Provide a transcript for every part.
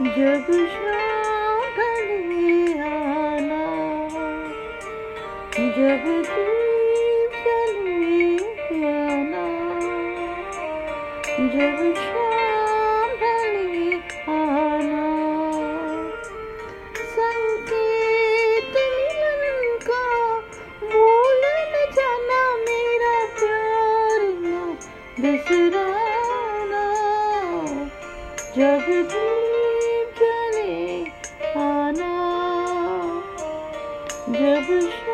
जब शाम ढले आना जब आना जब शाम आना संकेत मिलन का न जाना मेरा प्यार न जब जब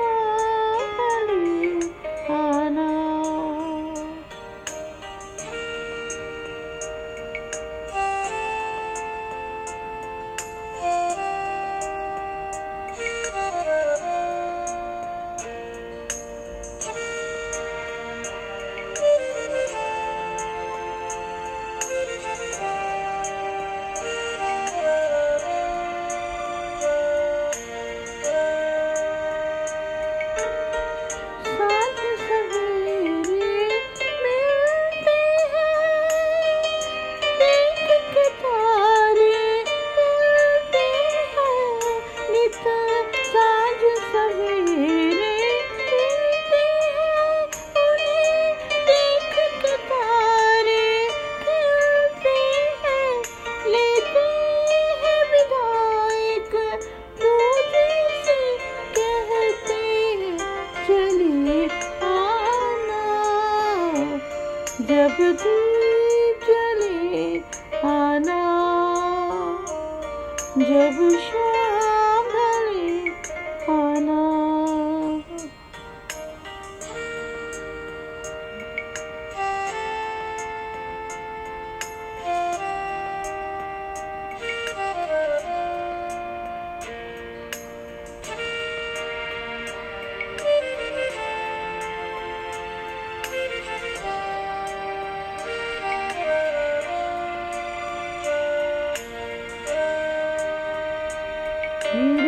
जब दीप जले आना जब शाम Mm-hmm.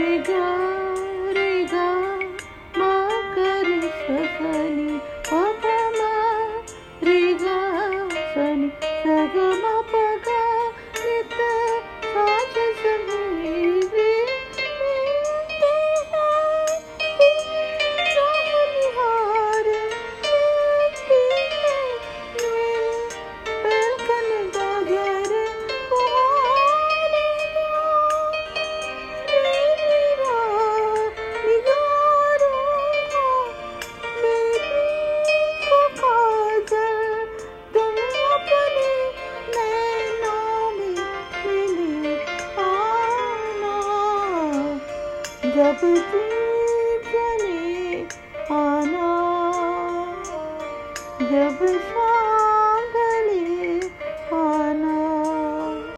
जब दीप जले आना जब सा